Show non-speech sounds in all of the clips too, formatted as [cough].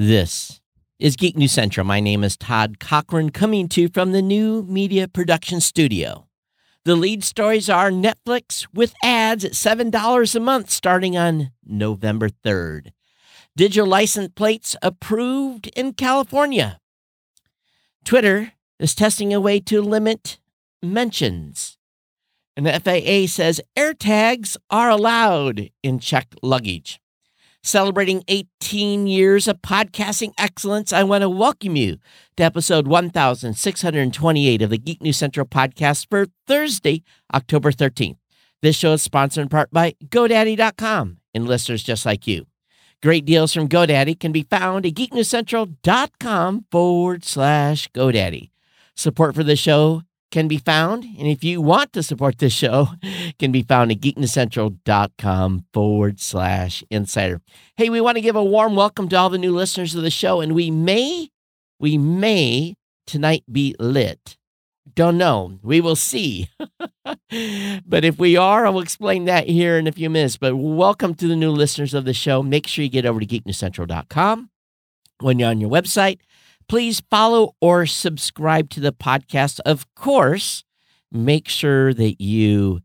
This is Geek News Central. My name is Todd Cochran, coming to you from the new media production studio. The lead stories are Netflix with ads at $7 a month starting on November 3rd. Digital license plates approved in California. Twitter is testing a way to limit mentions. And the FAA says AirTags are allowed in checked luggage. Celebrating 18 years of podcasting excellence, I want to welcome you to episode 1628 of the Geek News Central podcast for Thursday, October 13th. This show is sponsored in part by GoDaddy.com and listeners just like you. Great deals from GoDaddy can be found at geeknewscentral.com forward slash GoDaddy. Support for the show can be found, and if you want to support this show, can be found at geeknewscentral.com forward slash insider. Hey, we want to give a warm welcome to all the new listeners of the show, and we may, we may tonight be lit. Don't know. We will see. [laughs] but if we are, I will explain that here in a few minutes. But welcome to the new listeners of the show. Make sure you get over to geeknewscentral.com. When you're on your website, please follow or subscribe to the podcast. Of course, make sure that you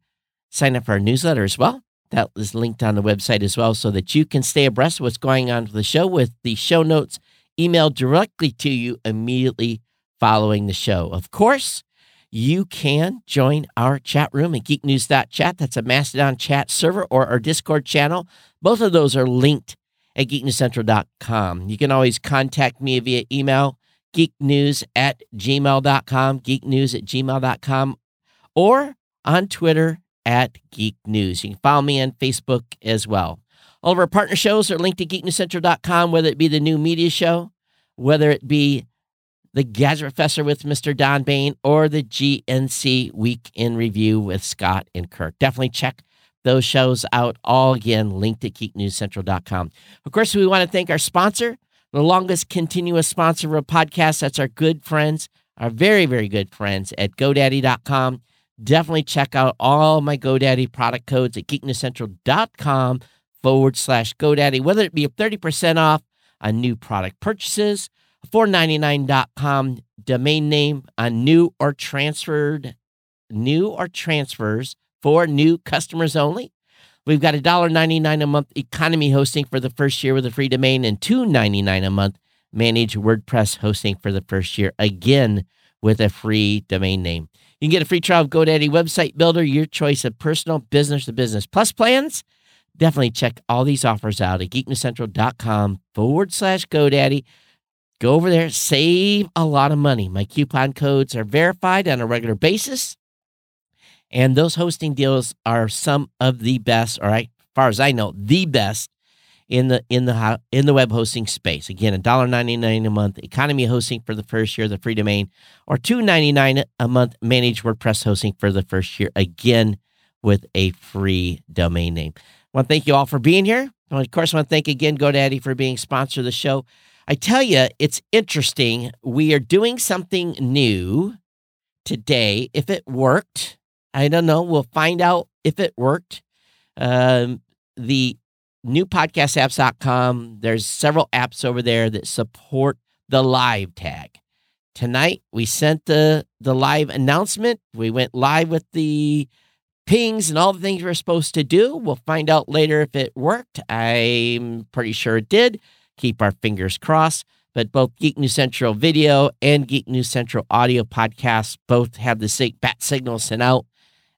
sign up for our newsletter as well. That is linked on the website as well so that you can stay abreast of what's going on with the show with the show notes emailed directly to you immediately following the show. Of course, you can join our chat room at geeknews.chat. That's a Mastodon chat server or our Discord channel. Both of those are linked at geeknewscentral.com. You can always contact me via email, geeknews at gmail.com, geeknews at gmail.com, or on Twitter at Geek News. You can follow me on Facebook as well. All of our partner shows are linked to geeknewscentral.com, whether it be the new media show, whether it be the Gadget Professor with Mr. Don Baine, or the GNC Week in Review with Scott and Kirk. Definitely check those shows out, all again linked at geeknewscentral.com. Of course, we want to thank our sponsor, the longest continuous sponsor of a podcast. That's our good friends, our very, very good friends at GoDaddy.com. Definitely check out all my GoDaddy product codes at geeknewscentral.com forward slash GoDaddy, whether it be 30% off on new product purchases, 499.com domain name on new or transferred, new or transfers for new customers only. We've got $1.99 a month economy hosting for the first year with a free domain and $2.99 a month managed WordPress hosting for the first year, again with a free domain name. You can get a free trial of GoDaddy website builder, your choice of personal, business to business plus plans. Definitely check all these offers out at geeknewscentral.com forward slash GoDaddy. Go over there, save a lot of money. My coupon codes are verified on a regular basis. And those hosting deals are some of the best, all right, as far as I know, the best in the in the in the web hosting space. Again, $1.99 a month economy hosting for the first year, the free domain, or $2.99 a month managed WordPress hosting for the first year, again with a free domain name. I want to thank you all for being here. And of course, I want to thank again GoDaddy for being sponsor of the show. I tell you, it's interesting. We are doing something new today. If it worked, I don't know. We'll find out if it worked. Um, the new podcastapps.com, there's several apps over there that support the live tag. Tonight we sent the the live announcement. We went live with the pings and all the things we're supposed to do. We'll find out later if it worked. I'm pretty sure it did. Keep our fingers crossed. But both Geek News Central video and Geek News Central audio podcasts both have the same bat signal sent out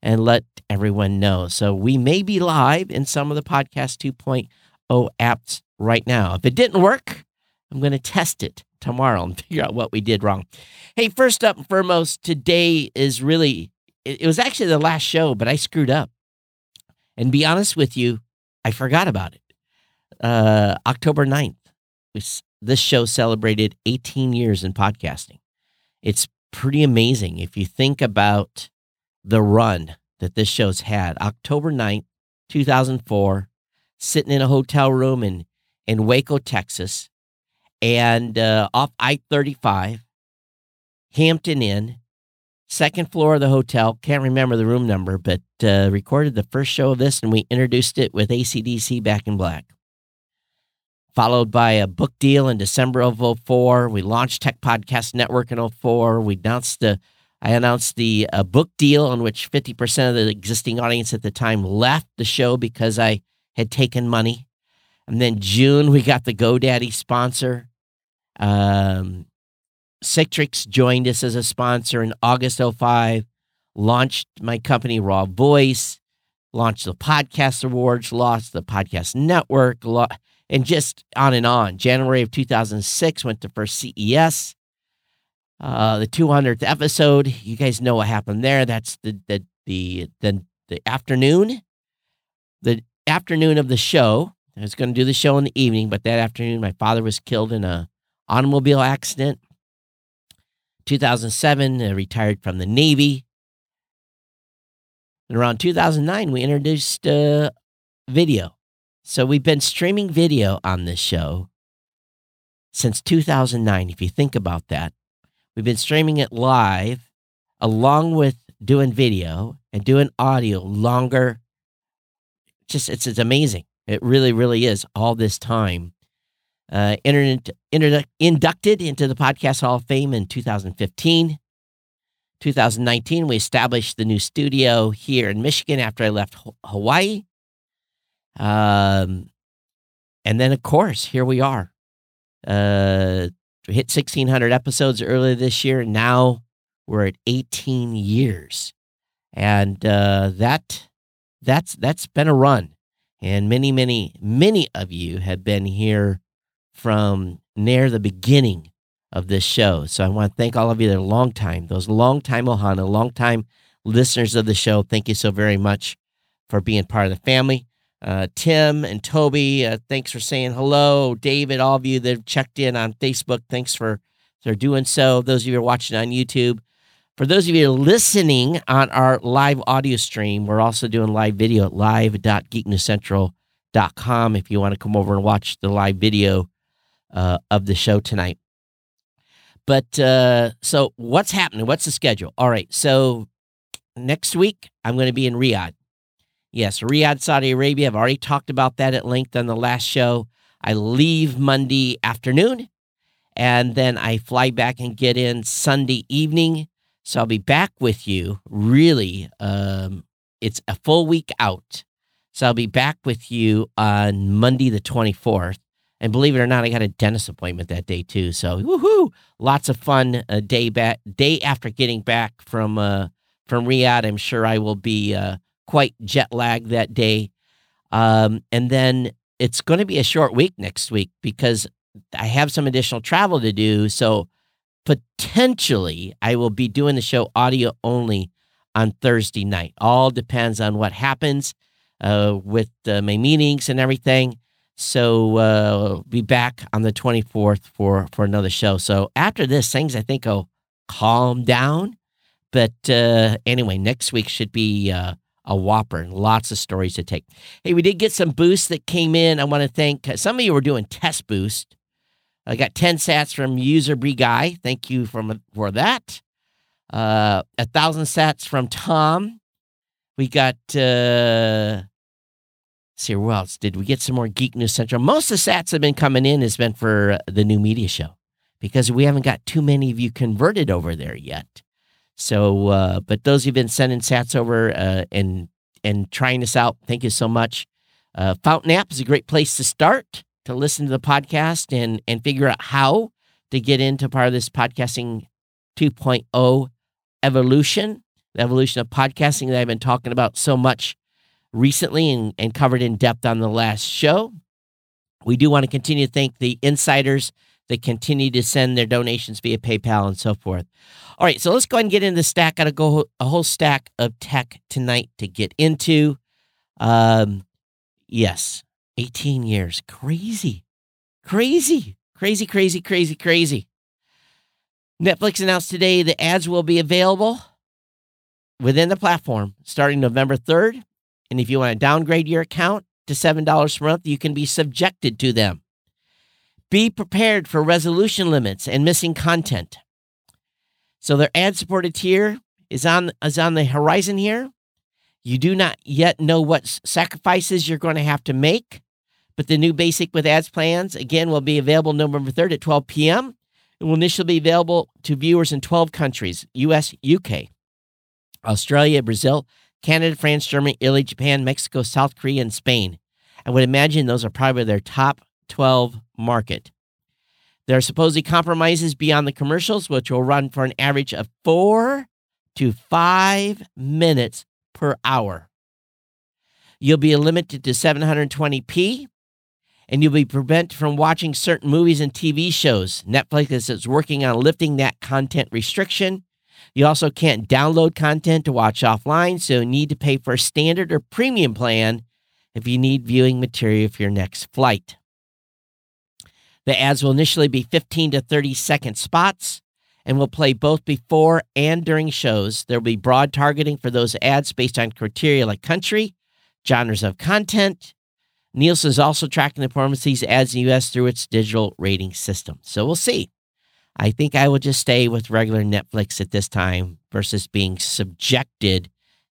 and let everyone know. So we may be live in some of the Podcast 2.0 apps right now. If it didn't work, I'm going to test it tomorrow and [laughs] figure out what we did wrong. Hey, first up and foremost, today is really, it was actually the last show, but I screwed up. And be honest with you, I forgot about it. Uh, October 9th, this show celebrated 18 years in podcasting. It's pretty amazing if you think about the run that this show's had. October 9th, 2004, sitting in a hotel room in, in Waco, Texas, and uh, off I 35, Hampton Inn, second floor of the hotel. Can't remember the room number, but uh, recorded the first show of this and we introduced it with ACDC Back in Black. followed by a book deal in December of 04. We launched Tech Podcast Network in 04. We announced the I announced the uh, book deal on which 50% of the existing audience at the time left the show because I had taken money. And then June, we got the GoDaddy sponsor. Um, Citrix joined us as a sponsor in August 05, launched my company, Raw Voice, launched the Podcast Awards, launched the Podcast Network, and just on and on. January of 2006, went to first CES uh, the 200th episode. You guys know what happened there. That's the the the the, the afternoon, the afternoon of the show. I was going to do the show in the evening, but that afternoon, my father was killed in a automobile accident. 2007, I retired from the Navy. And around 2009, we introduced uh, video. So we've been streaming video on this show since 2009. If you think about that, We've been streaming it live along with doing video and doing audio longer. Just it's, it's amazing. It really, really is all this time. Uh, internet, internet, inducted into the Podcast Hall of Fame in 2015. 2019, we established the new studio here in Michigan after I left Hawaii. Um, and then, of course, here we are. Uh, we hit 1,600 episodes earlier this year. Now we're at 18 years, and uh, that that's that's been a run. And many, many, many of you have been here from near the beginning of this show. So I want to thank all of you that are long time, those long time Ohana, long time listeners of the show. Thank you so very much for being part of the family. Uh, Tim and Toby, uh, thanks for saying hello. David, all of you that have checked in on Facebook, thanks for, for doing so. Those of you who are watching on YouTube, for those of you listening on our live audio stream, we're also doing live video at live.geeknewscentral.com if you want to come over and watch the live video uh, of the show tonight. But uh, so what's happening? What's the schedule? All right. So next week, I'm going to be in Riyadh. Yes, Riyadh, Saudi Arabia. I've already talked about that at length on the last show. I leave Monday afternoon and then I fly back and get in Sunday evening. So I'll be back with you. Really, um, it's a full week out. So I'll be back with you on Monday, the 24th. And believe it or not, I got a dentist appointment that day too. So woohoo! Lots of fun. A day back, day after getting back from uh, from Riyadh, I'm sure I will be uh, quite jet lagged that day. Um, and then it's going to be a short week next week because I have some additional travel to do. So potentially I will be doing the show audio only on Thursday night. All depends on what happens uh, with uh, my meetings and everything. So uh, be back on the 24th for for another show. So after this, things I think will calm down. But uh, anyway, next week should be uh, a whopper. Lots of stories to take. Hey, we did get some boosts that came in. I want to thank some of you were doing test boost. I got 10 sats from user Brie Guy. Thank you for, for that. Uh, a thousand sats from Tom. We got, uh, see who else did we get some more Geek News Central? Most of the sats have been coming in has been for the new media show because we haven't got too many of you converted over there yet. So, uh, but those who've been sending sats over uh, and and trying this out, thank you so much. Uh, Fountain app is a great place to start to listen to the podcast and and figure out how to get into part of this podcasting 2.0 evolution, the evolution of podcasting that I've been talking about so much recently and, and covered in depth on the last show. We do want to continue to thank the insiders that continue to send their donations via PayPal and so forth. All right, so let's go ahead and get into the stack. Got to go a whole stack of tech tonight to get into. Um, yes, 18 years. Crazy, crazy, crazy, crazy, crazy, crazy. Netflix announced today the ads will be available within the platform starting November 3rd. And if you want to downgrade your account to $7 per month, you can be subjected to them. Be prepared for resolution limits and missing content. So their ad supported tier is on is on the horizon here. You do not yet know what sacrifices you're going to have to make, But the new basic with ads plans, again, will be available November 3rd at 12 p.m. It will initially be available to viewers in 12 countries US, UK, Australia, Brazil, Canada, France, Germany, Italy, Japan, Mexico, South Korea, and Spain. I would imagine those are probably their top 12 market. There are supposedly compromises beyond the commercials, which will run for an average of four to five minutes per hour. You'll be limited to 720p, and you'll be prevented from watching certain movies and TV shows. Netflix is working on lifting that content restriction. You also can't download content to watch offline, so you need to pay for a standard or premium plan if you need viewing material for your next flight. The ads will initially be 15 to 30 second spots and will play both before and during shows. There will be broad targeting for those ads based on criteria like country, genres of content. Nielsen is also tracking the performance of these ads in the US through its digital rating system. So we'll see. I think I will just stay with regular Netflix at this time versus being subjected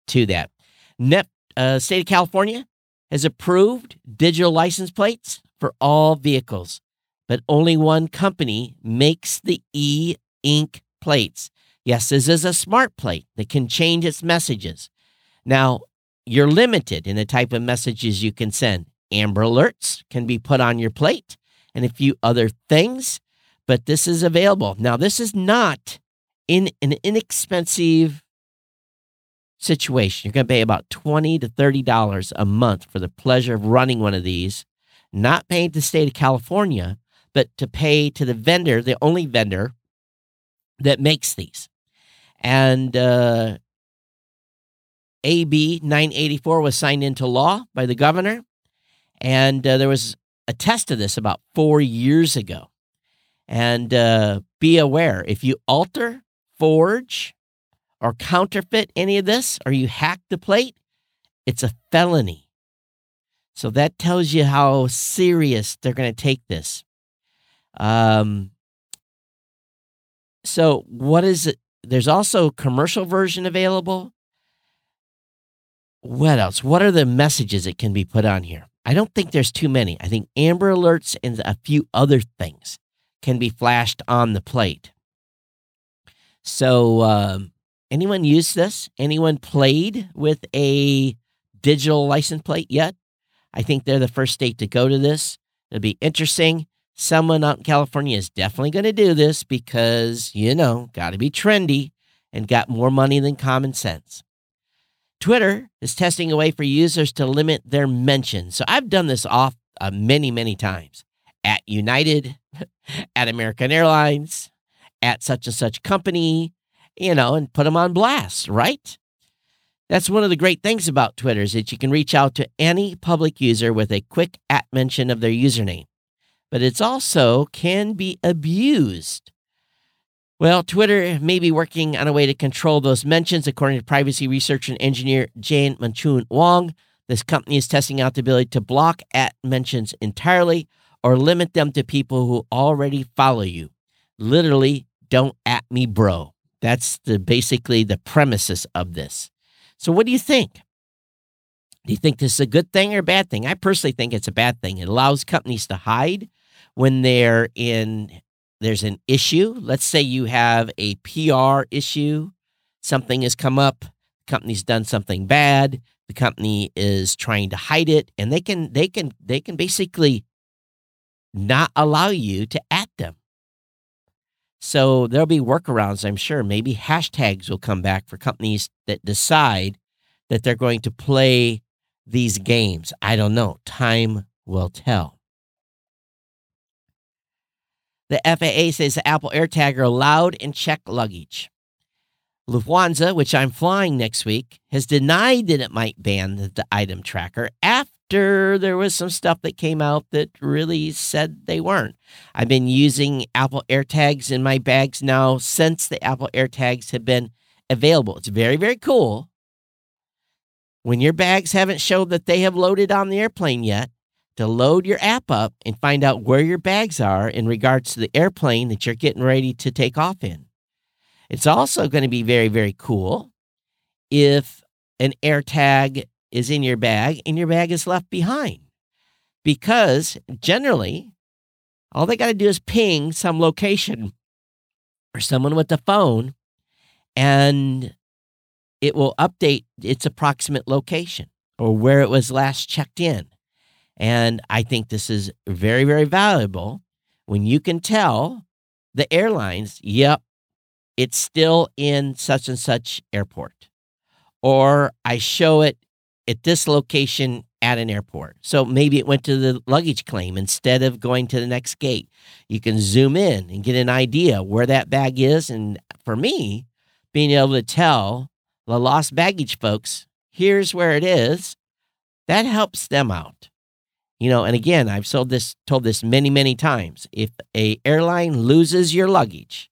to that. Net, uh, state of California has approved digital license plates for all vehicles but only one company makes the e ink plates. Yes, this is a smart plate that can change its messages. Now, you're limited in the type of messages you can send. Amber alerts can be put on your plate and a few other things, but this is available. Now, this is not in an inexpensive situation. You're going to pay about 20 to $30 a month for the pleasure of running one of these, not paying to the state of California, but to pay to the vendor, the only vendor that makes these. And uh, AB 984 was signed into law by the governor. And uh, there was a test of this about four years ago. And uh, be aware if you alter, forge, or counterfeit any of this, or you hack the plate, it's a felony. So that tells you how serious they're going to take this. Um, so what is it? There's also commercial version available. What else? What are the messages that can be put on here? I don't think there's too many. I think Amber Alerts and a few other things can be flashed on the plate. So, um, anyone used this? Anyone played with a digital license plate yet? I think they're the first state to go to this. It'll be interesting someone out in California is definitely going to do this because, you know, got to be trendy and got more money than common sense. Twitter is testing a way for users to limit their mentions. So I've done this off uh, many, many times at United, [laughs] at American Airlines, at such and such company, you know, and put them on blast, right? That's one of the great things about Twitter is that you can reach out to any public user with a quick at mention of their username but it's also can be abused. Well, Twitter may be working on a way to control those mentions, according to privacy researcher and engineer Jane Manchun Wong. This company is testing out the ability to block at mentions entirely or limit them to people who already follow you. Literally, don't at me, bro. That's the basically the premises of this. So, what do you think? Do you think this is a good thing or a bad thing? I personally think it's a bad thing. It allows companies to hide when they're in there's an issue. Let's say you have a PR issue, something has come up, company's done something bad, the company is trying to hide it, and they can they can they can basically not allow you to at them. So there'll be workarounds, I'm sure. Maybe hashtags will come back for companies that decide that they're going to play these games. I don't know. Time will tell. The FAA says the Apple AirTag are allowed in check luggage. Lufthansa, which I'm flying next week, has denied that it might ban the, the item tracker after there was some stuff that came out that really said they weren't. I've been using Apple AirTags in my bags now since the Apple AirTags have been available. It's very, very cool. When your bags haven't showed that they have loaded on the airplane yet, to load your app up and find out where your bags are in regards to the airplane that you're getting ready to take off in. It's also going to be very, very cool if an AirTag is in your bag and your bag is left behind. because generally all they got to do is ping some location or someone with the phone and it will update its approximate location or where it was last checked in. And I think this is very, very valuable when you can tell the airlines, yep, it's still in such and such airport. Or I show it at this location at an airport. So maybe it went to the luggage claim instead of going to the next gate. You can zoom in and get an idea where that bag is. And for me, being able to tell the lost baggage folks, here's where it is, that helps them out. You know, and again, I've told this told this many, many times. If a airline loses your luggage,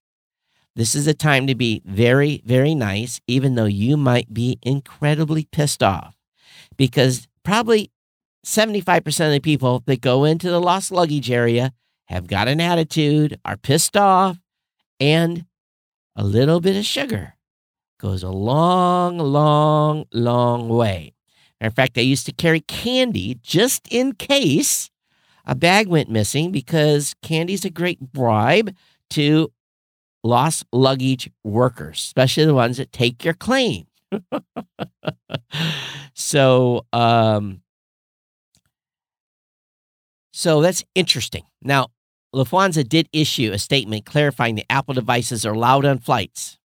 this is a time to be very, very nice, even though you might be incredibly pissed off. Because probably 75% of the people that go into the lost luggage area have got an attitude, are pissed off, and a little bit of sugar goes a long, long, long way. In fact, I used to carry candy just in case a bag went missing because candy's a great bribe to lost luggage workers, especially the ones that take your claim. [laughs] so, um, so that's interesting. Now, Lufthansa did issue a statement clarifying the Apple devices are allowed on flights.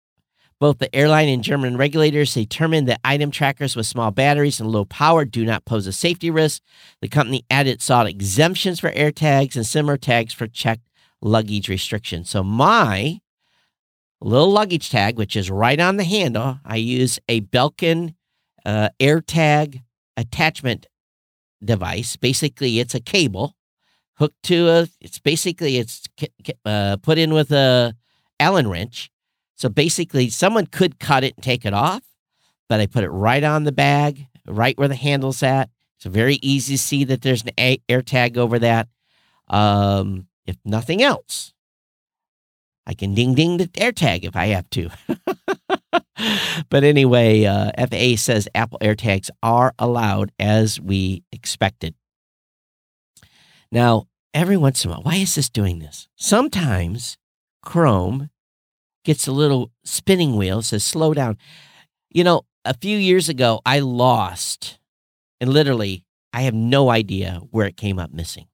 Both the airline and German regulators determined that item trackers with small batteries and low power do not pose a safety risk. The company added sought exemptions for AirTags and similar tags for checked luggage restrictions. So my little luggage tag, which is right on the handle, I use a Belkin uh, AirTag attachment device. Basically, it's a cable hooked to a. It's basically it's uh, put in with a Allen wrench so basically, someone could cut it and take it off, but I put it right on the bag, right where the handle's at. It's very easy to see that there's an air tag over that. Um, if nothing else, I can ding ding the air tag if I have to. [laughs] but anyway, uh, FAA says Apple AirTags are allowed as we expected. Now, every once in a while, why is this doing this? Sometimes Chrome gets a little spinning wheel, says slow down. You know, a few years ago, I lost, and literally, I have no idea where it came up missing.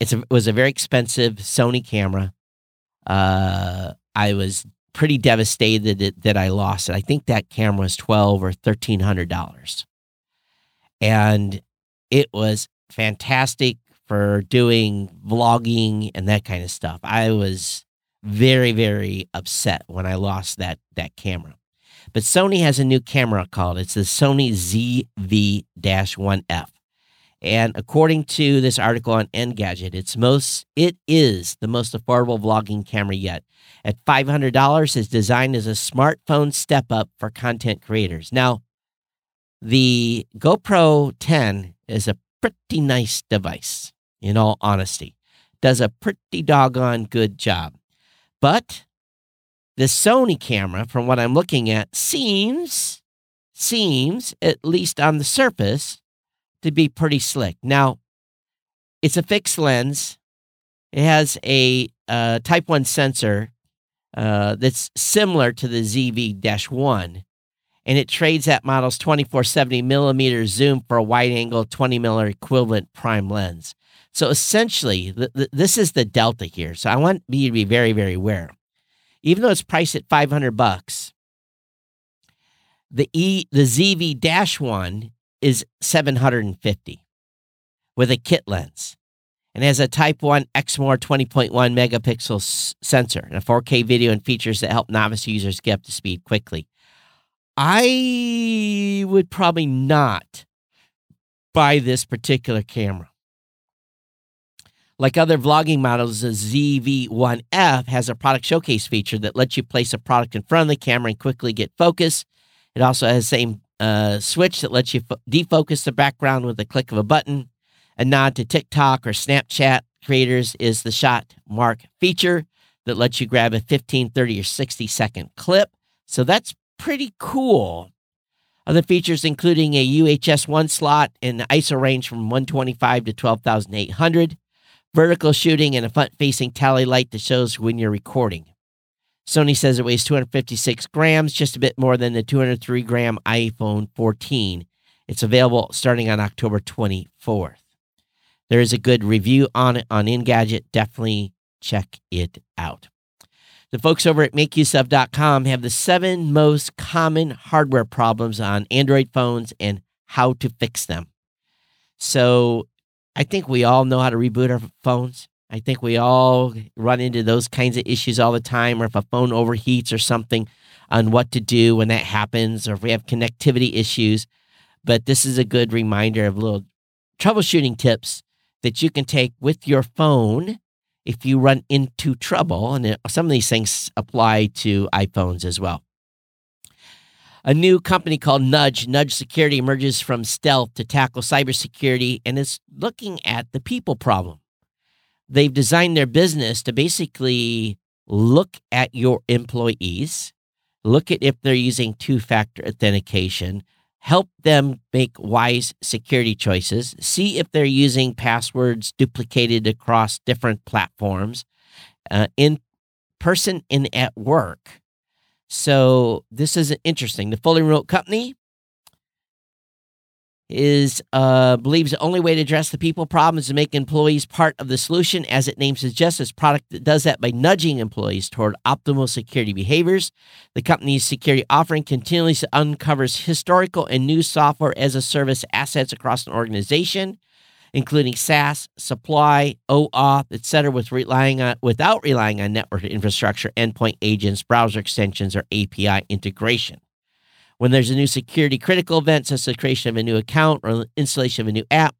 A, it was a very expensive Sony camera. Uh, I was pretty devastated that, that I lost it. I think that camera was twelve or thirteen hundred dollars, and it was fantastic for doing vlogging and that kind of stuff. I was very, very upset when I lost that that camera. But Sony has a new camera called it's the Sony ZV-1F. And according to this article on Engadget, it's most it is the most affordable vlogging camera yet. At $500, it's designed as a smartphone step up for content creators. Now, the GoPro 10 is a pretty nice device, in all honesty. Does a pretty doggone good job. But the Sony camera, from what I'm looking at, seems, seems, at least on the surface, to be pretty slick. Now, it's a fixed lens. It has a uh, Type 1 sensor uh, that's similar to the ZV 1, and it trades that model's 2470 millimeter zoom for a wide angle 20 millimeter equivalent prime lens. So essentially, the, the, this is the delta here. So I want you to be very, very aware. Even though it's priced at 500 bucks, the E the ZV Dash one is 750 with a kit lens and has a Type 1 Exmor 20.1 megapixel s- sensor and a 4K video and features that help novice users get up to speed quickly. I would probably not buy this particular camera. Like other vlogging models, the ZV-1F has a product showcase feature that lets you place a product in front of the camera and quickly get focus. It also has the same uh, switch that lets you fo- defocus the background with a click of a button. A nod to TikTok or Snapchat creators is the shot mark feature that lets you grab a 15, 30, or 60 second clip. So that's pretty cool. Other features including a UHS 1 slot and ISO range from 125 to 12,800, vertical shooting, and a front facing tally light that shows when you're recording. Sony says it weighs 256 grams, just a bit more than the 203 gram iPhone 14. It's available starting on October 24th. There is a good review on it on Engadget. Definitely check it out. The folks over at makeuseof.com have the seven most common hardware problems on Android phones and how to fix them. So I think we all know how to reboot our phones. I think we all run into those kinds of issues all the time, or if a phone overheats or something, on what to do when that happens, or if we have connectivity issues. But this is a good reminder of little troubleshooting tips that you can take with your phone if you run into trouble. And uh, some of these things apply to iPhones as well. A new company called Nudge, Nudge Security, emerges from stealth to tackle cybersecurity and is looking at the people problem. They've designed their business to basically look at your employees, look at if they're using two factor authentication, help them make wise security choices, see if they're using passwords duplicated across different platforms uh, in person and at work. So, this is interesting. The fully remote company is uh, believes the only way to address the people problem is to make employees part of the solution, as it names suggests. This product that does that by nudging employees toward optimal security behaviors. The company's security offering continually uncovers historical and new software as a service assets across an organization, including SaaS, supply, OAuth, etc., with relying on without relying on network infrastructure, endpoint agents, browser extensions, or API integration. When there's a new security critical event, such as the creation of a new account or installation of a new app,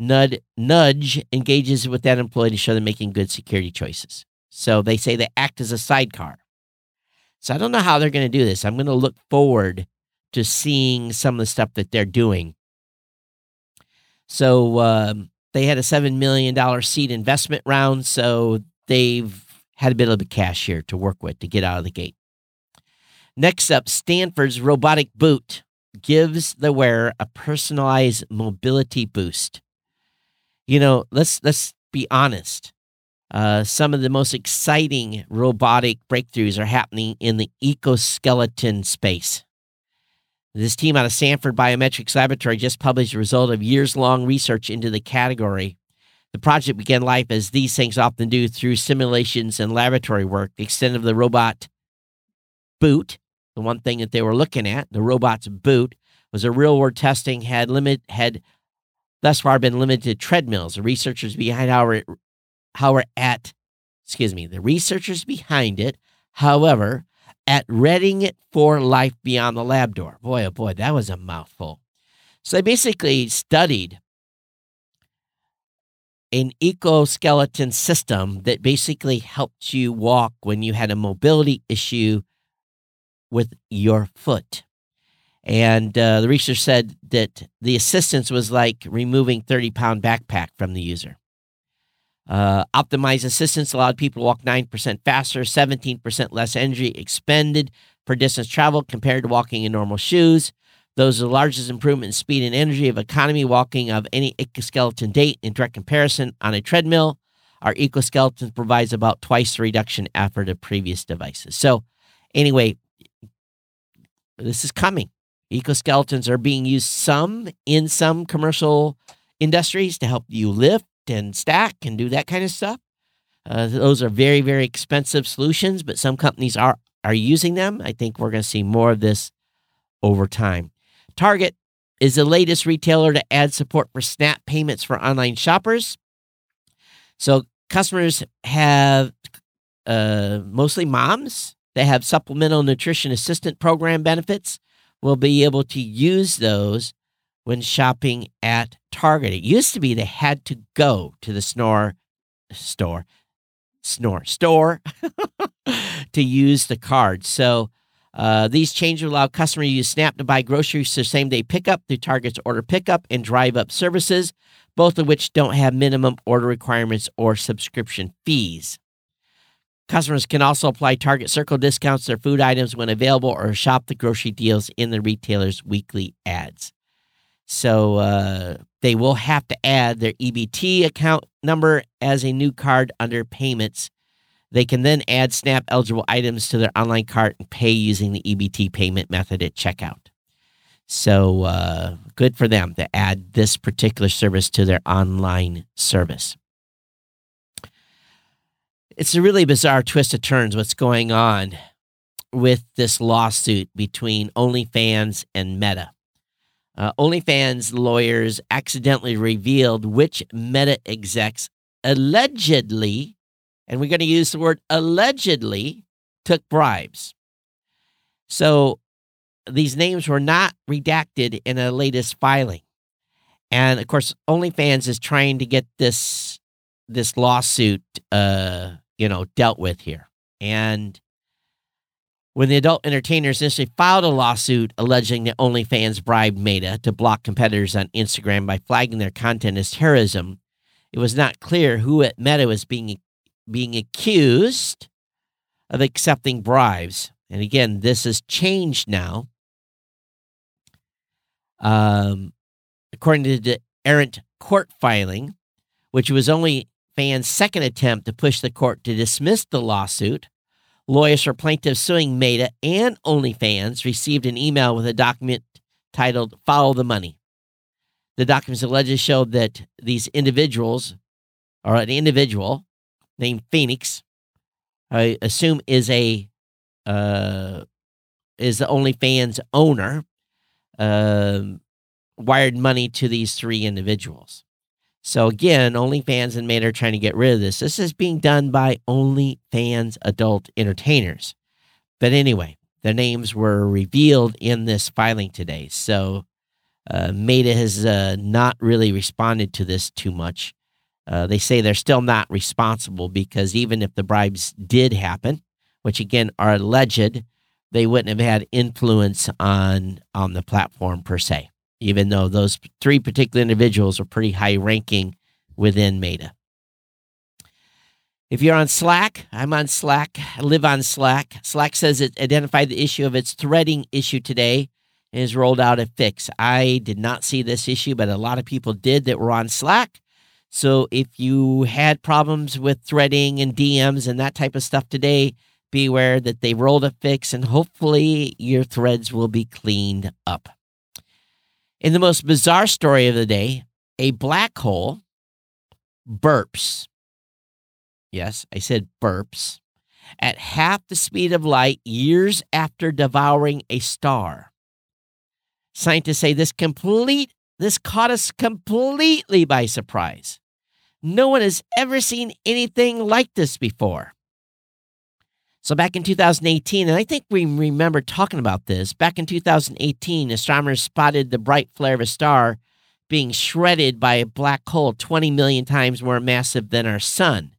Nudge, nudge engages with that employee to show them making good security choices. So they say they act as a sidecar. So I don't know how they're going to do this. I'm going to look forward to seeing some of the stuff that they're doing. So um, they had a $7 million seed investment round. So they've had a bit of a cash here to work with to get out of the gate. Next up, Stanford's robotic boot gives the wearer a personalized mobility boost. You know, let's let's be honest. Uh, some of the most exciting robotic breakthroughs are happening in the exoskeleton space. This team out of Stanford Biometrics Laboratory just published the result of years long research into the category. The project began life as these things often do through simulations and laboratory work. The extent of the robot boot the one thing that they were looking at, the robot's boot, was a real world testing had limit had thus far been limited to treadmills. The researchers behind how we're at, excuse me, the researchers behind it, however, at Reading it for life beyond the lab door. Boy, oh boy, that was a mouthful. So they basically studied an exoskeleton system that basically helped you walk when you had a mobility issue with your foot. And uh, the research said that the assistance was like removing 30 pound backpack from the user. Uh, optimized assistance allowed people to walk 9% faster, 17% less energy expended per distance traveled compared to walking in normal shoes. Those are the largest improvement in speed and energy of economy walking of any exoskeleton date in direct comparison on a treadmill. Our exoskeleton provides about twice the reduction effort of previous devices. So, anyway, this is coming. Exoskeletons are being used some in some commercial industries to help you lift and stack and do that kind of stuff. Uh, those are very, very expensive solutions, but some companies are are using them. I think we're going to see more of this over time. Target is the latest retailer to add support for SNAP payments for online shoppers. So customers have uh, mostly moms they have supplemental nutrition assistant program benefits. We'll be able to use those when shopping at Target. It used to be they had to go to the snore store, snore store [laughs] to use the card. So uh, these changes allow customers to use Snap to buy groceries for same day pickup through Target's order pickup and drive up services, both of which don't have minimum order requirements or subscription fees. Customers can also apply Target Circle discounts to their food items when available or shop the grocery deals in the retailer's weekly ads. So uh, they will have to add their EBT account number as a new card under payments. They can then add SNAP eligible items to their online cart and pay using the EBT payment method at checkout. So uh, good for them to add this particular service to their online service it's a really bizarre twist of turns what's going on with this lawsuit between OnlyFans and Meta. Uh, OnlyFans lawyers accidentally revealed which Meta execs allegedly, and we're going to use the word allegedly, took bribes. So these names were not redacted in a latest filing. And of course, OnlyFans is trying to get this this lawsuit uh, you know, dealt with here. And when the adult entertainers initially filed a lawsuit alleging that OnlyFans bribed Meta to block competitors on Instagram by flagging their content as terrorism, it was not clear who at Meta was being being accused of accepting bribes. And again, this has changed now. Um, according to the errant court filing, which was only fans' second attempt to push the court to dismiss the lawsuit. Lawyers for plaintiffs suing Meta and OnlyFans received an email with a document titled Follow the Money. The documents allegedly showed that these individuals, or an individual named Phoenix, I assume is a uh, is the OnlyFans owner, uh, wired money to these three individuals. So again, OnlyFans and Meta are trying to get rid of this. This is being done by OnlyFans adult entertainers. But anyway, their names were revealed in this filing today. So uh, Meta has uh, not really responded to this too much. Uh, they say they're still not responsible because even if the bribes did happen, which again are alleged, they wouldn't have had influence on on the platform per se even though those three particular individuals are pretty high ranking within Meta. If you're on Slack, I'm on Slack. I live on Slack. Slack says it identified the issue of its threading issue today and has rolled out a fix. I did not see this issue, but a lot of people did that were on Slack. So if you had problems with threading and DMs and that type of stuff today, be aware that they rolled a fix and hopefully your threads will be cleaned up. In the most bizarre story of the day, a black hole burps. Yes, I said burps at half the speed of light years after devouring a star. Scientists say this complete this caught us completely by surprise. No one has ever seen anything like this before. So back in 2018, and I think we remember talking about this, back in 2018, astronomers spotted the bright flare of a star being shredded by a black hole 20 million times more massive than our sun,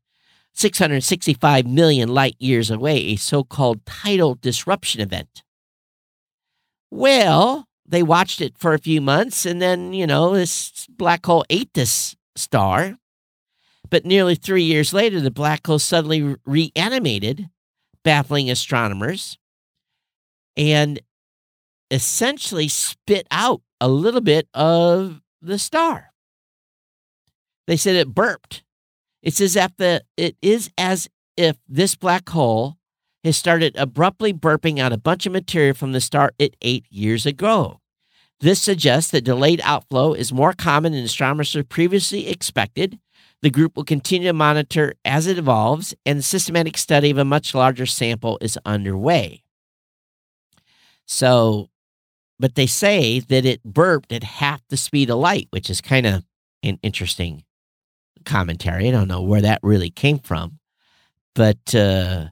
665 million light years away, a so called tidal disruption event. Well, they watched it for a few months, and then, you know, this black hole ate this star. But nearly three years later, the black hole suddenly reanimated baffling astronomers and essentially spit out a little bit of the star. They said it burped. It's as if the it is as if this black hole has started abruptly burping out a bunch of material from the star it ate years ago. This suggests that delayed outflow is more common than astronomers previously expected, the group will continue to monitor as it evolves, and systematic study of a much larger sample is underway. So, but they say that it burped at half the speed of light, which is kind of an interesting commentary. I don't know where that really came from, but uh,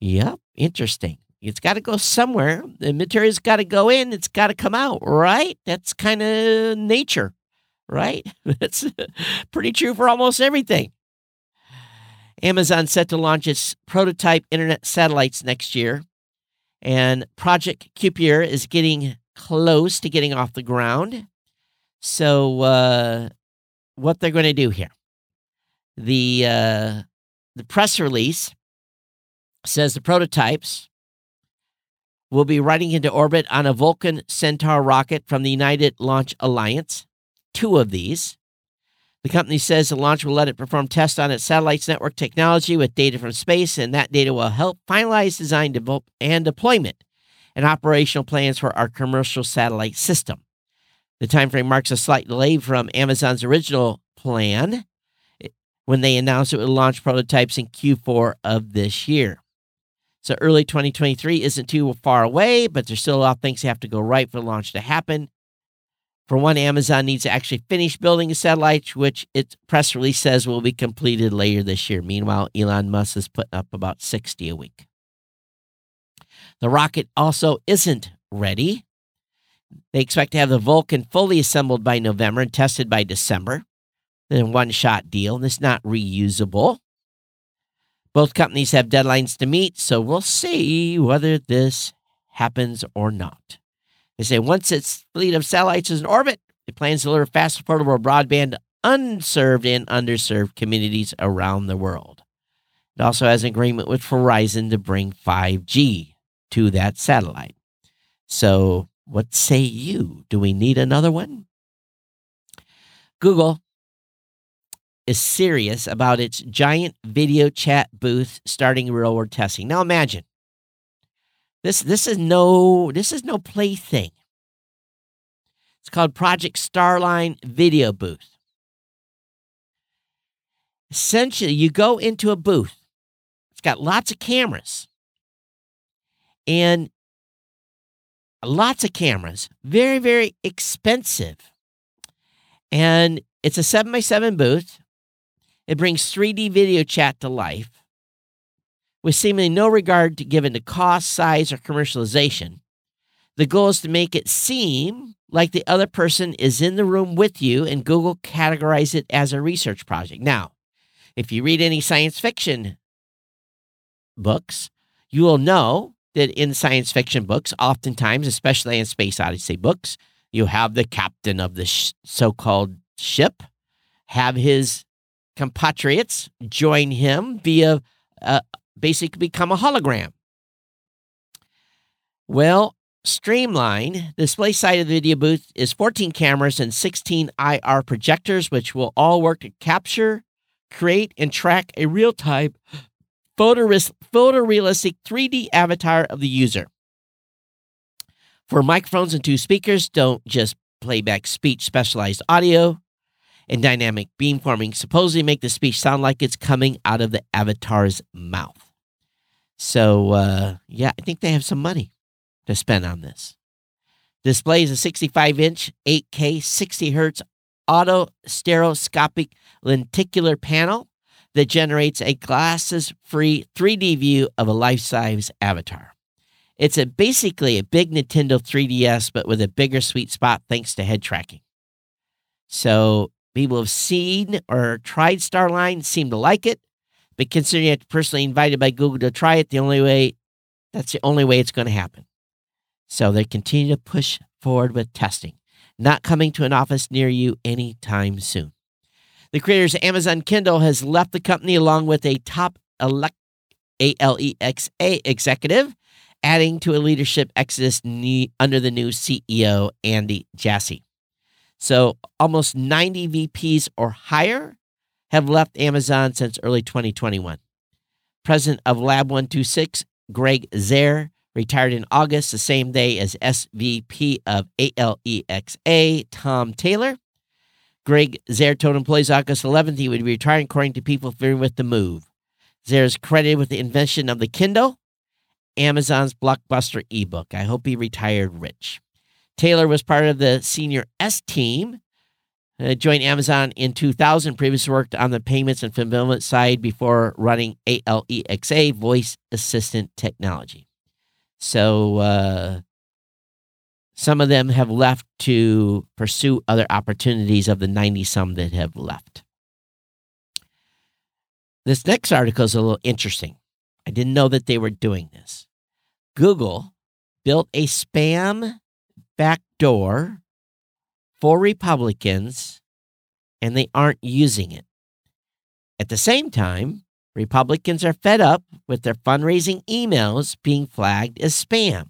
yep, interesting. It's got to go somewhere. The material's got to go in. It's got to come out, right? That's kind of nature right? [laughs] That's pretty true for almost everything. Amazon set to launch its prototype internet satellites next year, and Project Kuiper is getting close to getting off the ground. So, uh, what they're going to do here? The uh, the press release says the prototypes will be riding into orbit on a Vulcan Centaur rocket from the United Launch Alliance. Two of these. The company says the launch will let it perform tests on its satellites network technology with data from space, and that data will help finalize design develop, and deployment and operational plans for our commercial satellite system. The timeframe marks a slight delay from Amazon's original plan eh, when they announced it would launch prototypes in Q4 of this year. So early 2023 isn't too far away, but there's still a lot of things that have to go right for the launch to happen. For one, Amazon needs to actually finish building a satellite, which its press release says will be completed later this year. Meanwhile, Elon Musk is putting up about 60 a week. The rocket also isn't ready. They expect to have the Vulcan fully assembled by November and tested by December. Then one shot deal, and it's not reusable. Both companies have deadlines to meet, so we'll see whether this happens or not. They say once its fleet of satellites is in orbit, it plans to deliver fast, affordable broadband to unserved and underserved communities around the world. It also has an agreement with Verizon to bring 5G to that satellite. So, what say you? Do we need another one? Google is serious about its giant video chat booth starting real world testing. Now imagine this this is no this is no plaything. It's called Project Starline Video Booth. Essentially, you go into a booth. It's got lots of cameras. And lots of cameras, very, very expensive. And it's a 7 by 7 booth. It brings 3D video chat to life with seemingly no regard to given to cost, size, or commercialization. The goal is to make it seem like the other person is in the room with you, and Google categorize it as a research project. Now, if you read any science fiction books, you will know that in science fiction books, oftentimes, especially in Space Odyssey books, you have the captain of the sh- so called ship have his compatriots join him via uh, basically become a hologram. Well, Streamline, display side of the video booth is 14 cameras and 16 IR projectors, which will all work to capture, create, and track a real time photorealistic 3D avatar of the user. For microphones and two speakers, don't just playback speech specialized audio and dynamic beamforming supposedly make the speech sound like it's coming out of the avatar's mouth. So, uh, yeah, I think they have some money to spend on this. Display is a 65 inch, 8K, 60 hertz auto stereoscopic lenticular panel that generates a glasses free 3D view of a life size avatar. It's a, basically a big Nintendo 3DS, but with a bigger sweet spot thanks to head tracking. So People have seen or tried Starline, seem to like it, but considering it personally invited by Google to try it, the only way that's the only way it's going to happen. So they continue to push forward with testing, not coming to an office near you anytime soon. The creators of Amazon Kindle has left the company along with a top elect ALEXA executive, adding to a leadership exodus under the new CEO, Andy Jassy. So almost 90 VPs or higher have left Amazon since early 2021. President of Lab 126, Greg Zehr, retired in August, the same day as SVP of ALEXA, Tom Taylor. Greg Zehr told employees August 11th he would be retiring, according to people familiar with the move. Zehr is credited with the invention of the Kindle, Amazon's blockbuster ebook. I hope he retired rich. Taylor was part of the senior S team. Uh, joined Amazon in 2000. Previously worked on the payments and fulfillment side before running ALEXA voice assistant technology. So uh, some of them have left to pursue other opportunities of the 90 some that have left. This next article is a little interesting. I didn't know that they were doing this. Google built a spam backdoor for Republicans and they aren't using it. At the same time, Republicans are fed up with their fundraising emails being flagged as spam,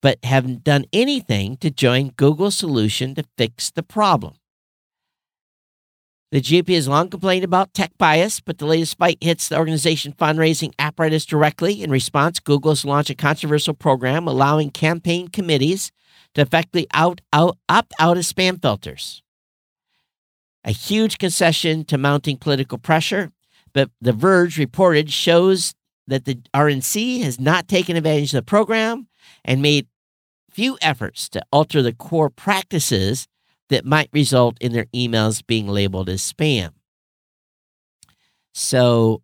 but haven't done anything to join Google's solution to fix the problem. The GOP has long complained about tech bias, but the latest fight hits the organization fundraising apparatus directly. In response, Google has launched a controversial program allowing campaign committees to effectively out, out, opt out of spam filters. A huge concession to mounting political pressure, but The Verge reported shows that the RNC has not taken advantage of the program and made few efforts to alter the core practices that might result in their emails being labeled as spam. So,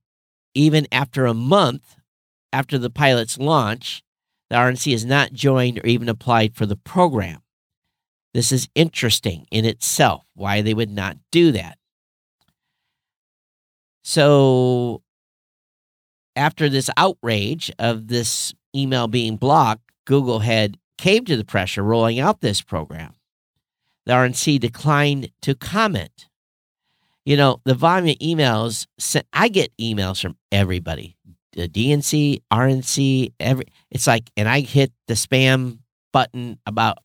even after a month after the pilot's launch, the RNC has not joined or even applied for the program. This is interesting in itself, why they would not do that. So, after this outrage of this email being blocked, Google had caved to the pressure rolling out this program the RNC declined to comment. You know, the volume of emails, I get emails from everybody the DNC, RNC, every, it's like, and I hit the spam button about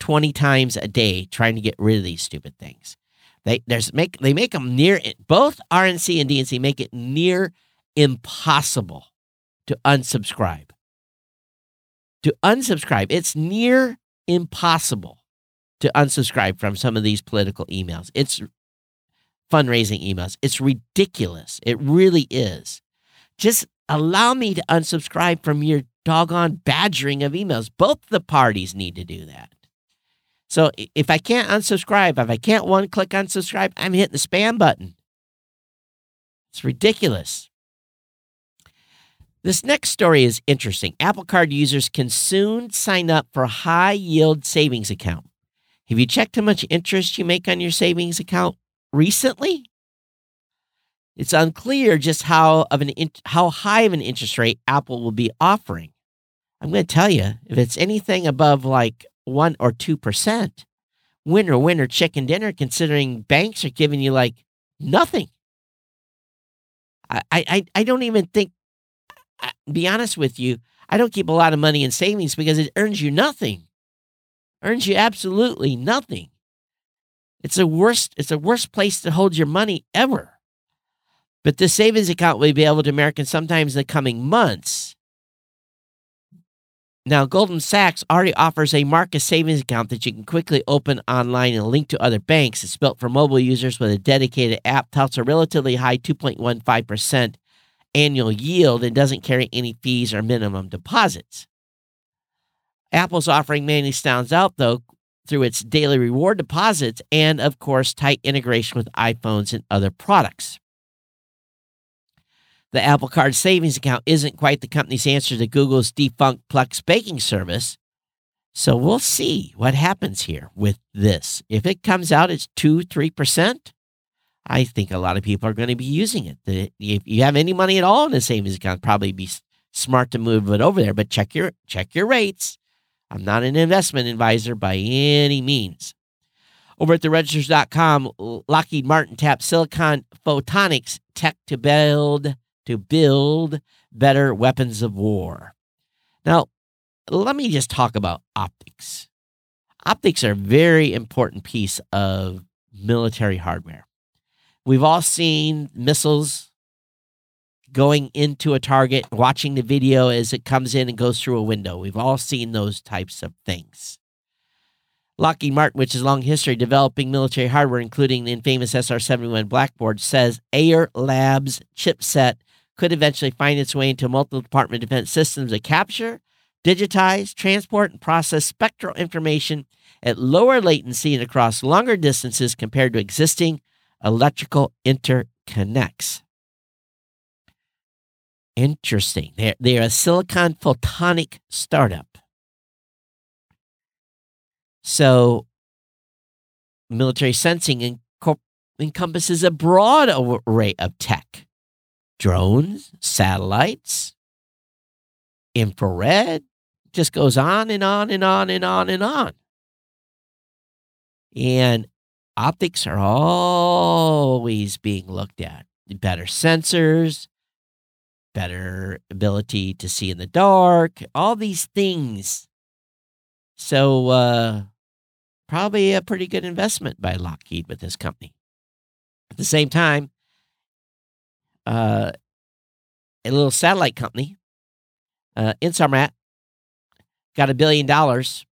20 times a day trying to get rid of these stupid things. They there's make they make them near both RNC and DNC make it near impossible to unsubscribe. To unsubscribe, it's near impossible to unsubscribe from some of these political emails. It's fundraising emails. It's ridiculous. It really is. Just allow me to unsubscribe from your doggone badgering of emails. Both the parties need to do that. So if I can't unsubscribe, if I can't one click unsubscribe, I'm hitting the spam button. It's ridiculous. This next story is interesting. Apple Card users can soon sign up for a high yield savings account. Have you checked how much interest you make on your savings account recently? It's unclear just how of an how high of an interest rate Apple will be offering. I'm going to tell you, if it's anything above like 1 or 2%, winner winner chicken dinner considering banks are giving you like nothing. I I I don't even think be honest with you, I don't keep a lot of money in savings because it earns you nothing earns you absolutely nothing. It's a worst, it's a worst place to hold your money ever. But the savings account will be able to Americans sometimes in the coming months. Now, Goldman Sachs already offers a Marcus savings account that you can quickly open online and link to other banks. It's built for mobile users with a dedicated app, touts a relatively high 2.15% annual yield, and doesn't carry any fees or minimum deposits. Apple's offering mainly stands out, though, through its daily reward deposits and, of course, tight integration with iPhones and other products. The Apple Card savings account isn't quite the company's answer to Google's defunct Plex banking service. So we'll see what happens here with this. If it comes out as 2 3%, I think a lot of people are going to be using it. If you have any money at all in a savings account, probably be smart to move it over there, but check your check your rates. I'm not an investment advisor by any means. Over at theregisters.com, Lockheed Martin tapped Silicon Photonics tech to build to build better weapons of war. Now, let me just talk about optics. Optics are a very important piece of military hardware. We've all seen missiles going into a target, watching the video as it comes in and goes through a window. We've all seen those types of things. Lockheed Martin, which has long history developing military hardware, including the infamous SR-71 Blackbird, says Ayar Labs chipset could eventually find its way into multiple Department of Defense systems that capture, digitize, transport, and process spectral information at lower latency and across longer distances compared to existing electrical interconnects. Interesting. They're, they're a silicon photonic startup. So, military sensing encompasses a broad array of tech drones, satellites, infrared, just goes on and on and on and on and on. And optics are always being looked at. better sensors, better ability to see in the dark, all these things. So, uh, probably a pretty good investment by Lockheed with this company. At the same time, uh, a little satellite company, uh, Inmarsat, got a billion dollars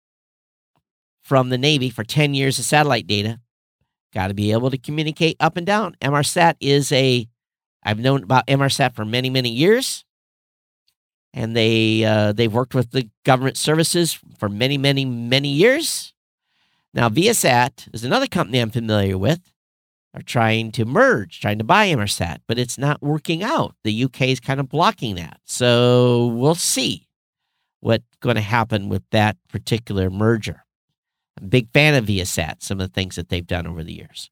from the Navy for 10 years of satellite data. Got to be able to communicate up and down. Inmarsat is a, I've known about Inmarsat for many, many years. And they uh, they've worked with the government services for many, many, many years. Now, Viasat is another company I'm familiar with. Are trying to merge, trying to buy Inmarsat, but it's not working out. The UK is kind of blocking that. So we'll see what's going to happen with that particular merger. I'm a big fan of Viasat, some of the things that they've done over the years.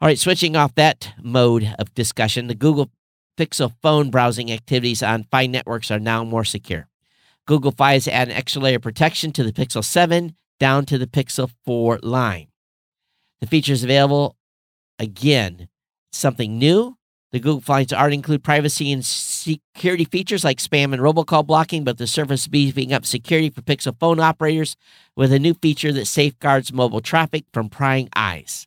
All right, switching off that mode of discussion, the Google Pixel phone browsing activities on Fi networks are now more secure. Google Fi has added an extra layer of protection to the Pixel 7 down to the Pixel 4 line. The feature is available again, something new. The Google Fi's already include privacy and security features like spam and robocall blocking, but the service is beefing up security for Pixel phone operators with a new feature that safeguards mobile traffic from prying eyes.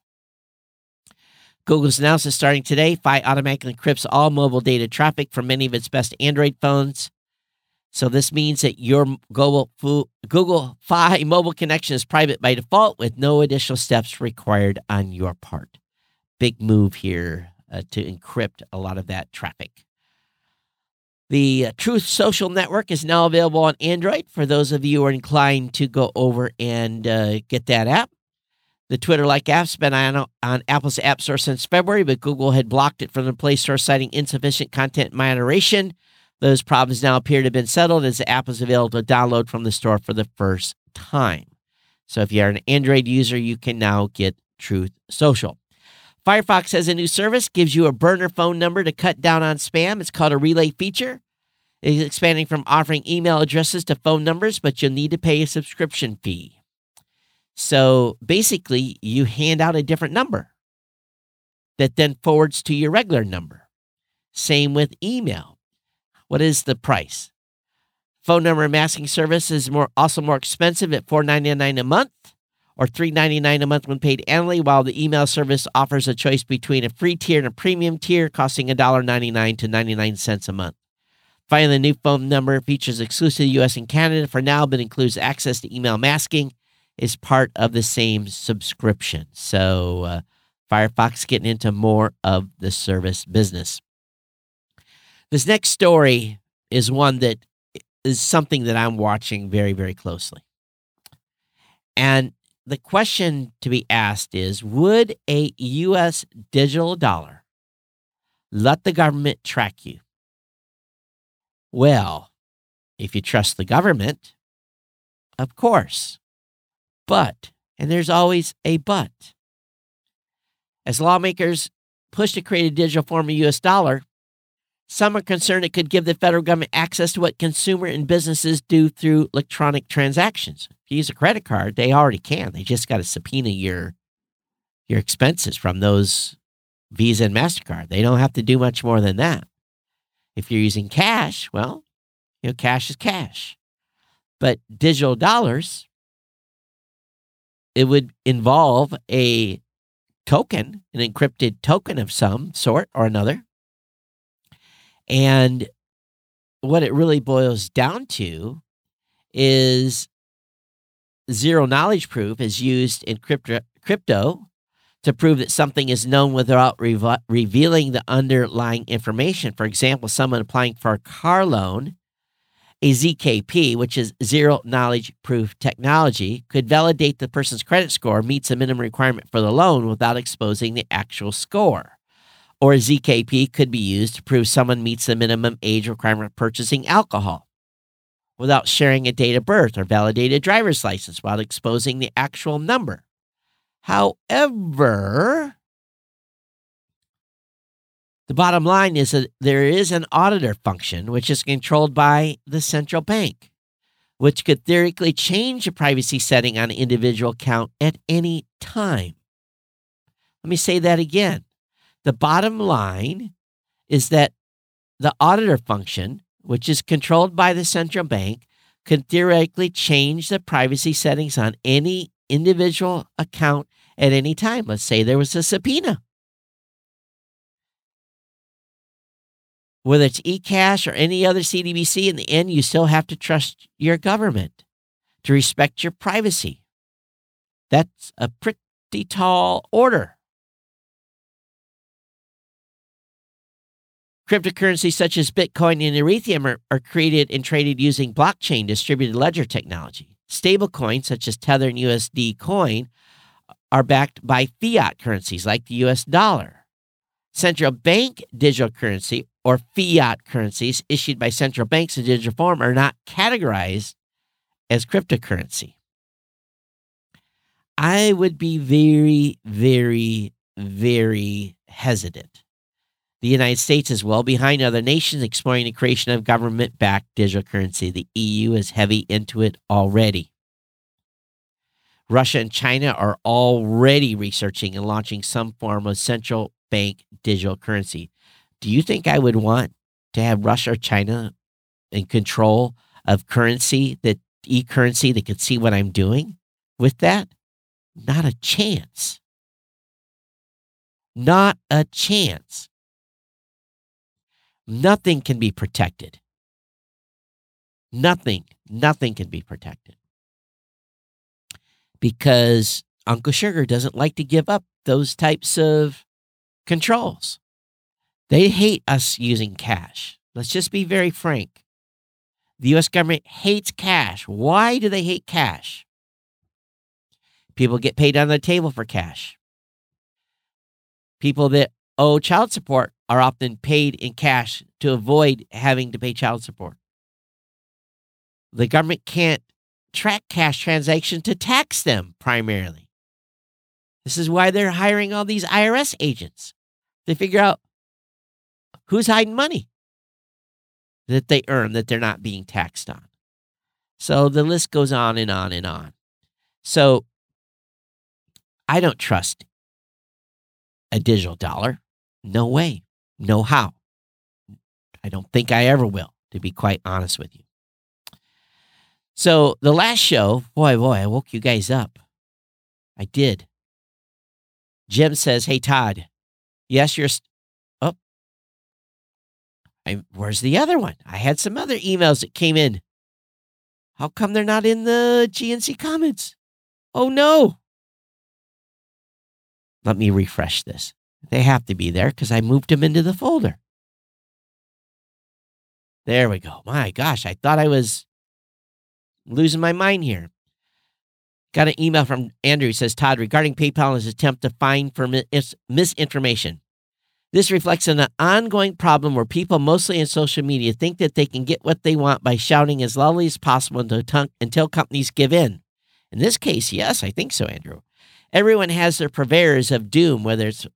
Google's announced that starting today, Fi automatically encrypts all mobile data traffic from many of its best Android phones. So this means that your Google, Google Fi mobile connection is private by default with no additional steps required on your part. Big move here uh, to encrypt a lot of that traffic. The uh, Truth Social Network is now available on Android for those of you who are inclined to go over and uh, get that app. The Twitter like app's been on, on Apple's App Store since February, but Google had blocked it from the Play Store, citing insufficient content moderation. Those problems now appear to have been settled as the app is available to download from the store for the first time. So if you're an Android user, you can now get Truth Social. Firefox has a new service, gives you a burner phone number to cut down on spam. It's called a relay feature. It's expanding from offering email addresses to phone numbers, but you'll need to pay a subscription fee. So basically, you hand out a different number that then forwards to your regular number. Same with email. What is the price? Phone number masking service is more also more expensive at $4.99 a month or $3.99 a month when paid annually, while the email service offers a choice between a free tier and a premium tier costing $1.99 to 99 cents a month. Finally, the new phone number features exclusive US and Canada for now, but includes access to email masking, is part of the same subscription. So, uh, Firefox getting into more of the service business. This next story is one that is something that I'm watching very, very closely. And the question to be asked is Would a U.S. digital dollar let the government track you? Well, if you trust the government, of course. But, and there's always a but. As lawmakers push to create a digital form of U.S. dollar, some are concerned it could give the federal government access to what consumer and businesses do through electronic transactions. Use a credit card, they already can. They just got to subpoena your your expenses from those Visa and MasterCard. They don't have to do much more than that. If you're using cash, well, you know, cash is cash. But digital dollars, it would involve a token, an encrypted token of some sort or another and what it really boils down to is zero knowledge proof is used in crypto, crypto to prove that something is known without revealing the underlying information. For example, someone applying for a car loan, a ZKP, which is zero knowledge proof technology, could validate the person's credit score meets the minimum requirement for the loan without exposing the actual score or a ZKP could be used to prove someone meets the minimum age requirement of purchasing alcohol without sharing a date of birth or validated driver's license while exposing the actual number. However, the bottom line is that there is an auditor function which is controlled by the central bank, which could theoretically change a privacy setting on an individual account at any time. Let me say that again. The bottom line is that the auditor function, which is controlled by the central bank, could theoretically change the privacy settings on any individual account at any time. Let's say there was a subpoena. Whether it's eCash or any other CDBC, in the end, you still have to trust your government to respect your privacy. That's a pretty tall order. Cryptocurrencies such as Bitcoin and Ethereum are, are created and traded using blockchain distributed ledger technology. Stablecoins such as Tether and USD Coin are backed by fiat currencies like the US dollar. Central bank digital currency or fiat currencies issued by central banks in digital form are not categorized as cryptocurrency. I would be very, very, very hesitant the United States is well behind other nations exploring the creation of government backed digital currency. The EU is heavy into it already. Russia and China are already researching and launching some form of central bank digital currency. Do you think I would want to have Russia or China in control of currency that e currency that could see what I'm doing with that? Not a chance. Not a chance nothing can be protected. Nothing, nothing can be protected. Because Uncle Sugar doesn't like to give up those types of controls. They hate us using cash. Let's just be very frank. The US government hates cash. Why do they hate cash? People get paid on the table for cash. People that owe child support are often paid in cash to avoid having to pay child support. The government can't track cash transactions to tax them primarily. This is why they're hiring all these IRS agents to figure out who's hiding money that they earn that they're not being taxed on. So the list goes on and on and on. So I don't trust a digital dollar. No way. No how. I don't think I ever will, to be quite honest with you. So the last show, boy, boy, I woke you guys up. I did. Jim says, Hey, Todd, yes, you're. St- oh, I, where's the other one? I had some other emails that came in. How come they're not in the GNC comments? Oh, no. Let me refresh this. They have to be there because I moved them into the folder. There we go. My gosh, I thought I was losing my mind here. Got an email from Andrew. He says, Todd, regarding PayPal and his attempt to find for mis- misinformation. This reflects an ongoing problem where people, mostly in social media, think that they can get what they want by shouting as loudly as possible until, until companies give in. In this case, yes, I think so, Andrew. Everyone has their purveyors of doom, whether it's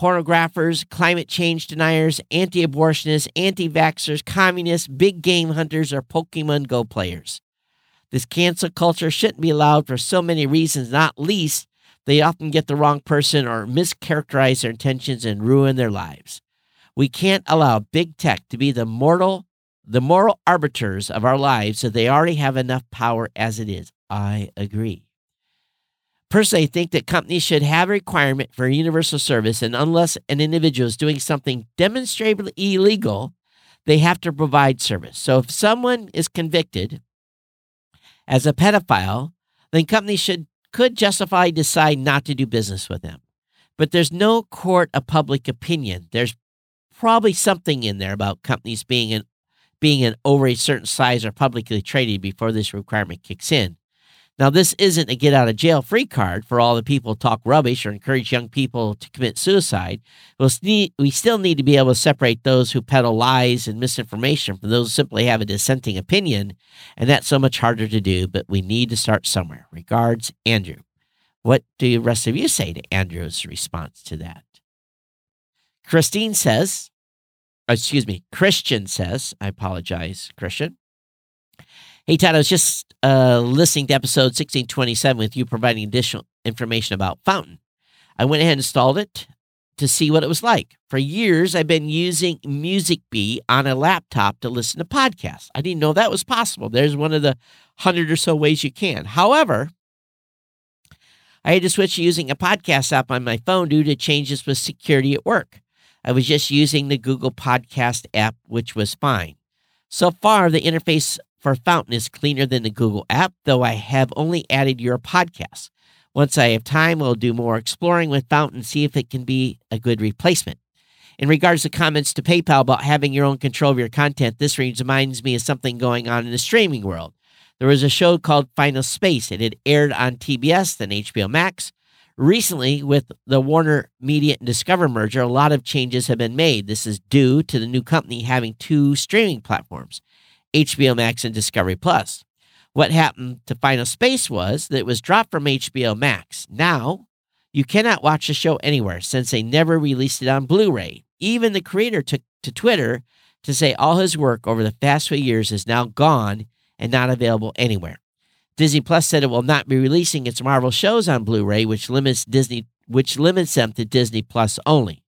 pornographers, climate change deniers, anti abortionists, anti vaxxers, communists, big game hunters, or Pokemon Go players. This cancel culture shouldn't be allowed for so many reasons, not least they often get the wrong person or mischaracterize their intentions and ruin their lives. We can't allow big tech to be the mortal the moral arbiters of our lives so they already have enough power as it is. I agree. Personally, I think that companies should have a requirement for universal service, and unless an individual is doing something demonstrably illegal, they have to provide service. So if someone is convicted as a pedophile, then companies should could justify decide not to do business with them. But there's no court of public opinion. There's probably something in there about companies being an being an over a certain size or publicly traded before this requirement kicks in. Now, this isn't a get out of jail free card for all the people talk rubbish or encourage young people to commit suicide. We still need to be able to separate those who peddle lies and misinformation from those who simply have a dissenting opinion. And that's so much harder to do, but we need to start somewhere. Regards, Andrew. What do the rest of you say to Andrew's response to that? Christine says, excuse me, Christian says, I apologize, Christian. Hey, Todd, I was just uh, listening to episode 1627 with you providing additional information about Fountain. I went ahead and installed it to see what it was like. For years, I've been using MusicBee on a laptop to listen to podcasts. I didn't know that was possible. There's one of the hundred or so ways you can. However, I had to switch to using a podcast app on my phone due to changes with security at work. I was just using the Google Podcast app, which was fine. So far, the interface for Fountain is cleaner than the Google app, though I have only added your podcast. Once I have time, I'll do more exploring with Fountain, see if it can be a good replacement. In regards to comments to PayPal about having your own control of your content, this reminds me of something going on in the streaming world. There was a show called Final Space. It had aired on TBS, then HBO Max. Recently, with the Warner Media and Discover merger, a lot of changes have been made. This is due to the new company having two streaming platforms, HBO Max and Discovery Plus. What happened to Final Space was that it was dropped from HBO Max. Now, you cannot watch the show anywhere since they never released it on Blu ray. Even the creator took to Twitter to say all his work over the past few years is now gone and not available anywhere. Disney Plus said it will not be releasing its Marvel shows on Blu-ray, which limits Disney which limits them to Disney Plus only.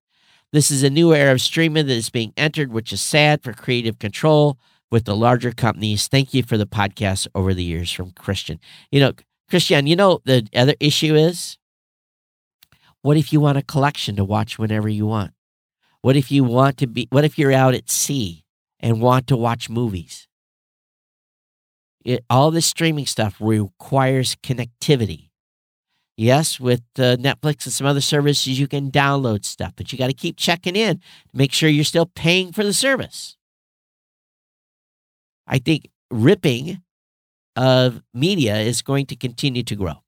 This is a new era of streaming that is being entered, which is sad for creative control with the larger companies. Thank you for the podcast over the years from Christian. You know, Christian, you know the other issue is what if you want a collection to watch whenever you want? What if you want to be what if you're out at sea and want to watch movies? It, all this streaming stuff requires connectivity. Yes, with uh, Netflix and some other services, you can download stuff, but you got to keep checking in to make sure you're still paying for the service. I think ripping of media is going to continue to grow.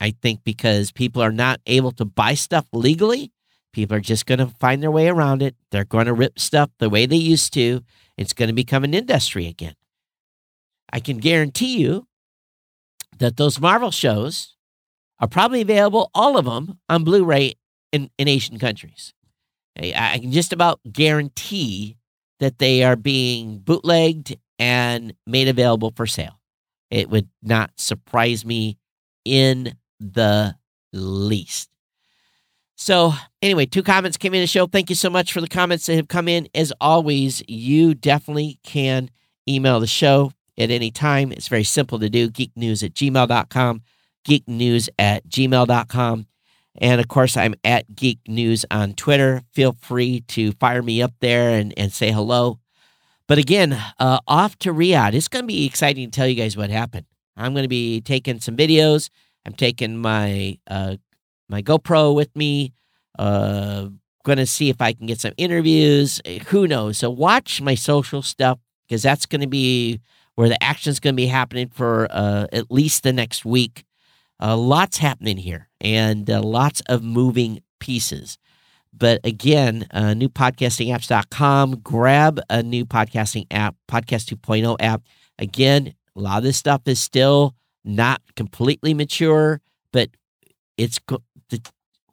I think because people are not able to buy stuff legally, people are just going to find their way around it. They're going to rip stuff the way they used to. It's going to become an industry again. I can guarantee you that those Marvel shows are probably available, all of them, on Blu ray in, in Asian countries. I can just about guarantee that they are being bootlegged and made available for sale. It would not surprise me in the least. So, anyway, two comments came in the show. Thank you so much for the comments that have come in. As always, you definitely can email the show at any time. It's very simple to do geeknews at gmail.com, geeknews at gmail.com. And of course, I'm at Geek News on Twitter. Feel free to fire me up there and, and say hello. But again, uh, off to Riyadh. It's going to be exciting to tell you guys what happened. I'm going to be taking some videos. I'm taking my uh, my GoPro with me. Uh, going to see if I can get some interviews. Who knows? So watch my social stuff because that's going to be where the action's going to be happening for uh, at least the next week. Uh, lots happening here and uh, lots of moving pieces. But again, uh, newpodcastingapps.com. Grab a new podcasting app, Podcast 2.0 app. Again, a lot of this stuff is still not completely mature, but it's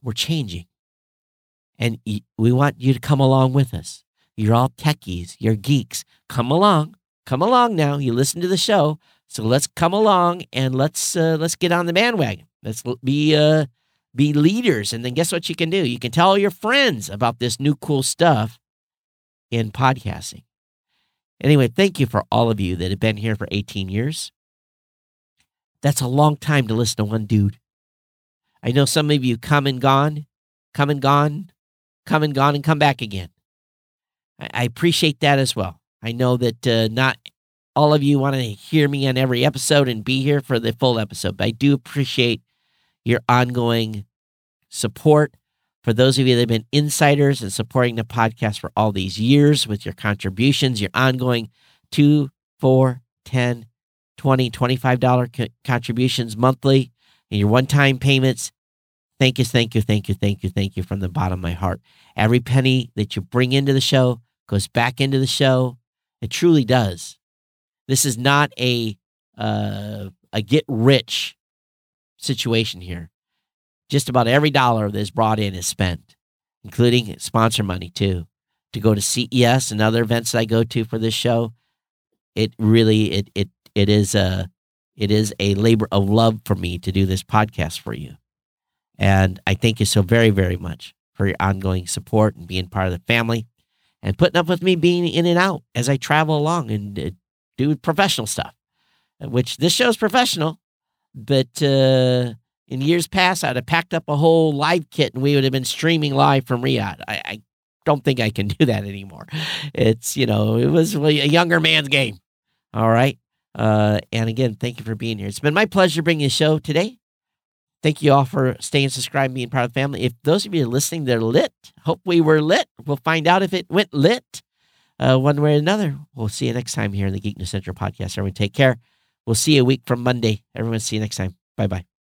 we're changing, and we want you to come along with us. You're all techies, you're geeks. Come along come along now. You listen to the show, so let's come along and let's uh, let's get on the bandwagon. Let's be uh, be leaders, and then guess what you can do? You can tell all your friends about this new cool stuff in podcasting. Anyway, thank you for all of you that have been here for 18 years. That's a long time to listen to one dude. I know some of you come and gone, come and gone, come and gone, and come back again. I appreciate that as well. I know that uh, not all of you want to hear me on every episode and be here for the full episode, but I do appreciate your ongoing support. For those of you that have been insiders and supporting the podcast for all these years with your contributions, your ongoing two, four, 10, 20, $25 co- contributions monthly, and your one time payments. Thank you, thank you, thank you, thank you, thank you from the bottom of my heart. Every penny that you bring into the show goes back into the show it truly does. This is not a uh, a get rich situation here. Just about every dollar that is brought in is spent, including sponsor money too. To go to CES and other events that I go to for this show, it really it it it is a it is a labor of love for me to do this podcast for you. And I thank you so very, very much for your ongoing support and being part of the family and putting up with me being in and out as I travel along and uh, do professional stuff, which this show's professional. But uh, in years past, I'd have packed up a whole live kit and we would have been streaming live from Riyadh. I, I don't think I can [laughs] do that anymore. It's, you know, it was a younger man's game. All right. Uh, and again, thank you for being here. It's been my pleasure bringing the show today. Thank you all for staying subscribed, being part of the family. If those of you are listening, they're lit. Hope we were lit. We'll find out if it went lit uh, one way or another. We'll see you next time here in the Geek News Central podcast. Everyone take care. We'll see you a week from Monday. Everyone, see you next time. Bye bye.